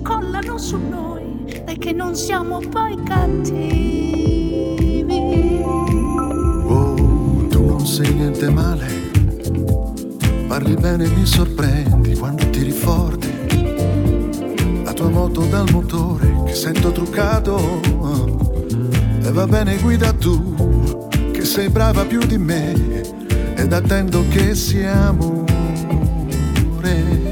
incollano su noi e che non siamo poi cattivi. Oh, tu non sei niente male, parli bene e mi sorprendi quando ti rifordi tua moto dal motore che sento truccato. E va bene, guida tu, che sei brava più di me. Ed attendo che siamo. Ma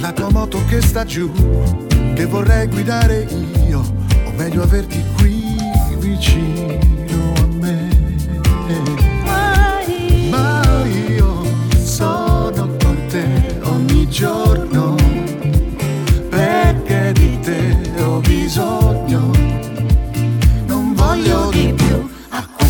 la tua moto che sta giù, che vorrei guidare io, o meglio averti qui vicino a me. Ma io sono con te ogni giorno, perché di te ho bisogno. Non voglio di più acqua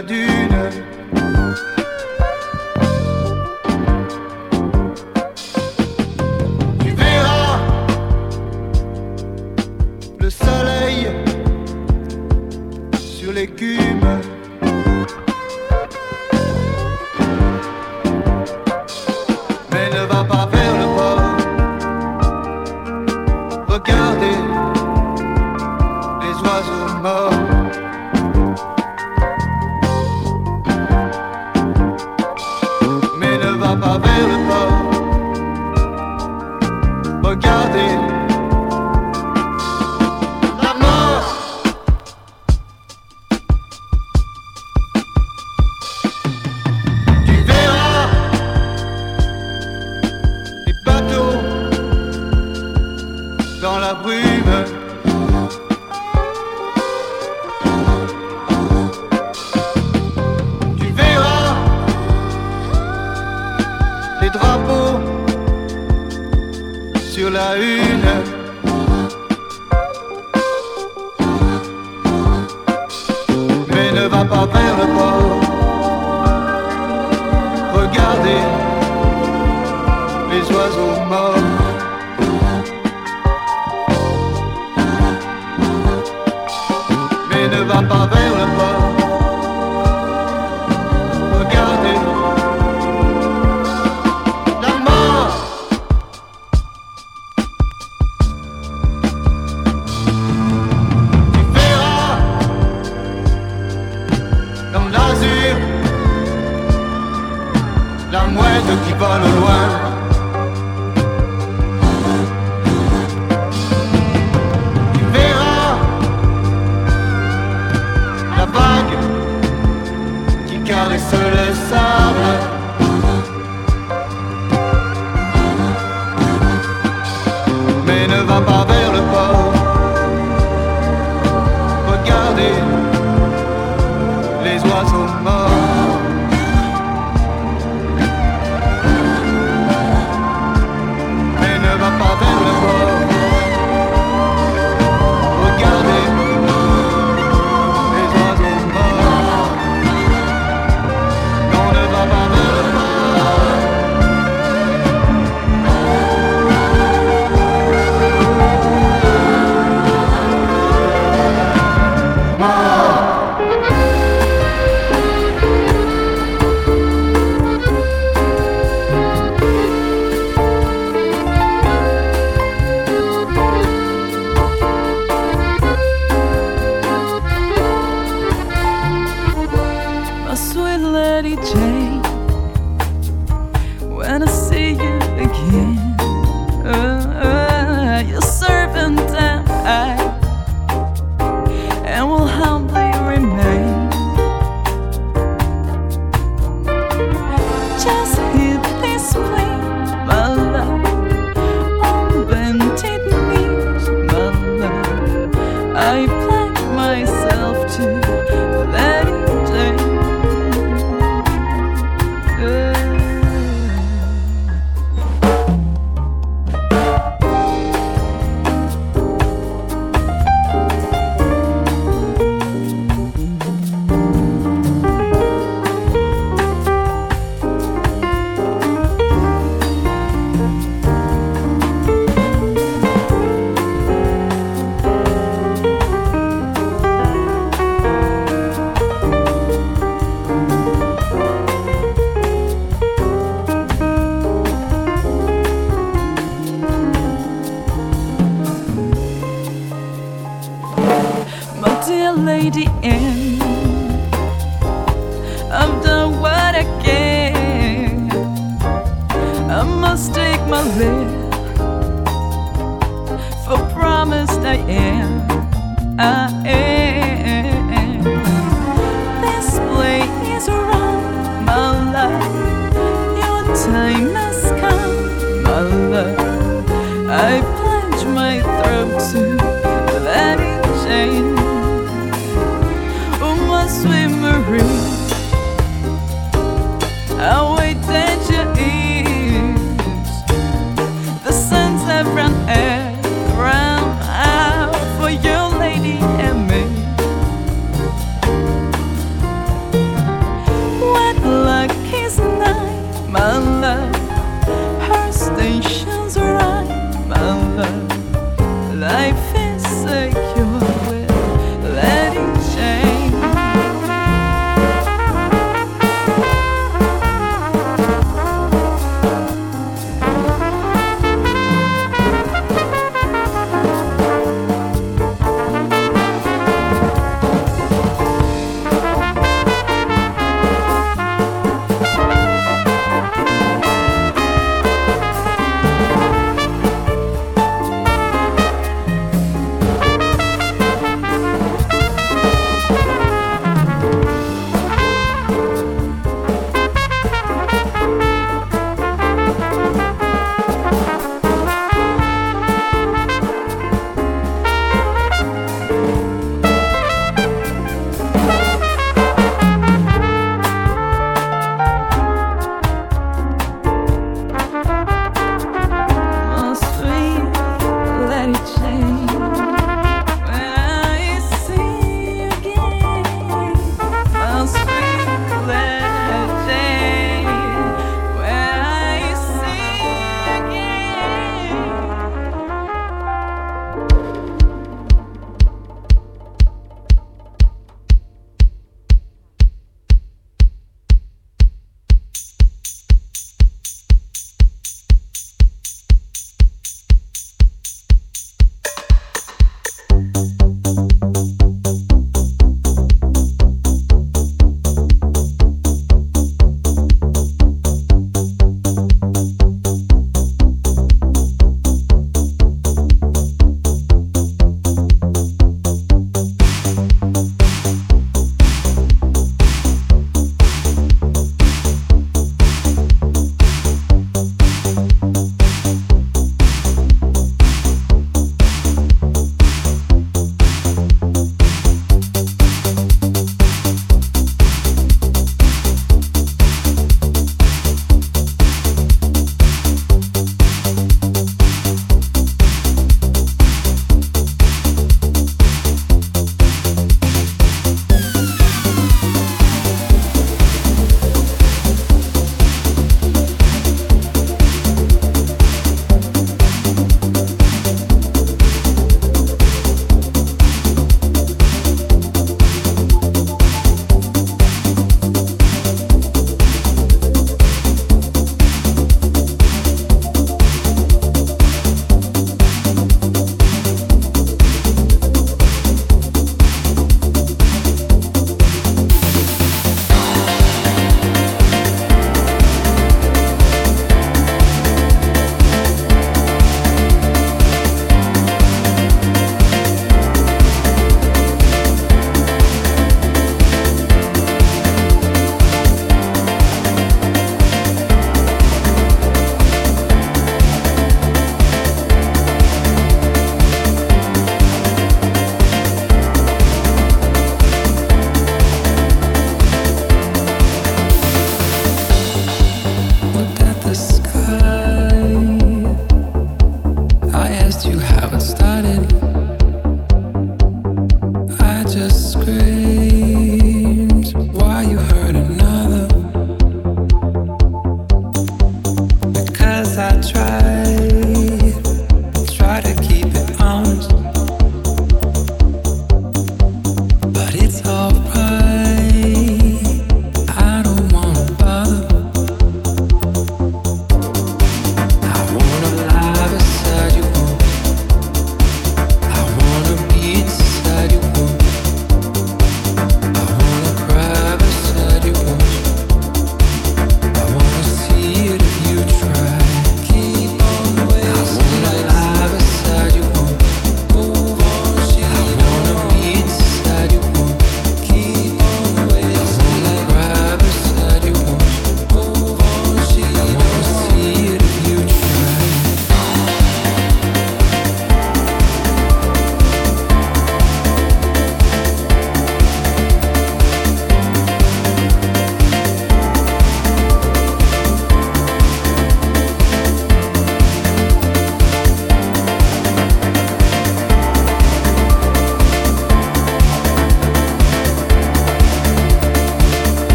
la 慢。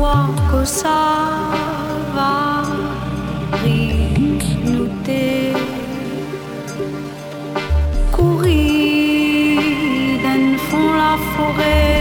walk au savari nous courir d'un fond la forêt.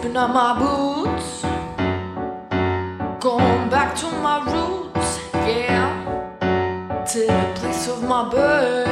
Stepping on my boots. Going back to my roots, yeah. To the place of my birth.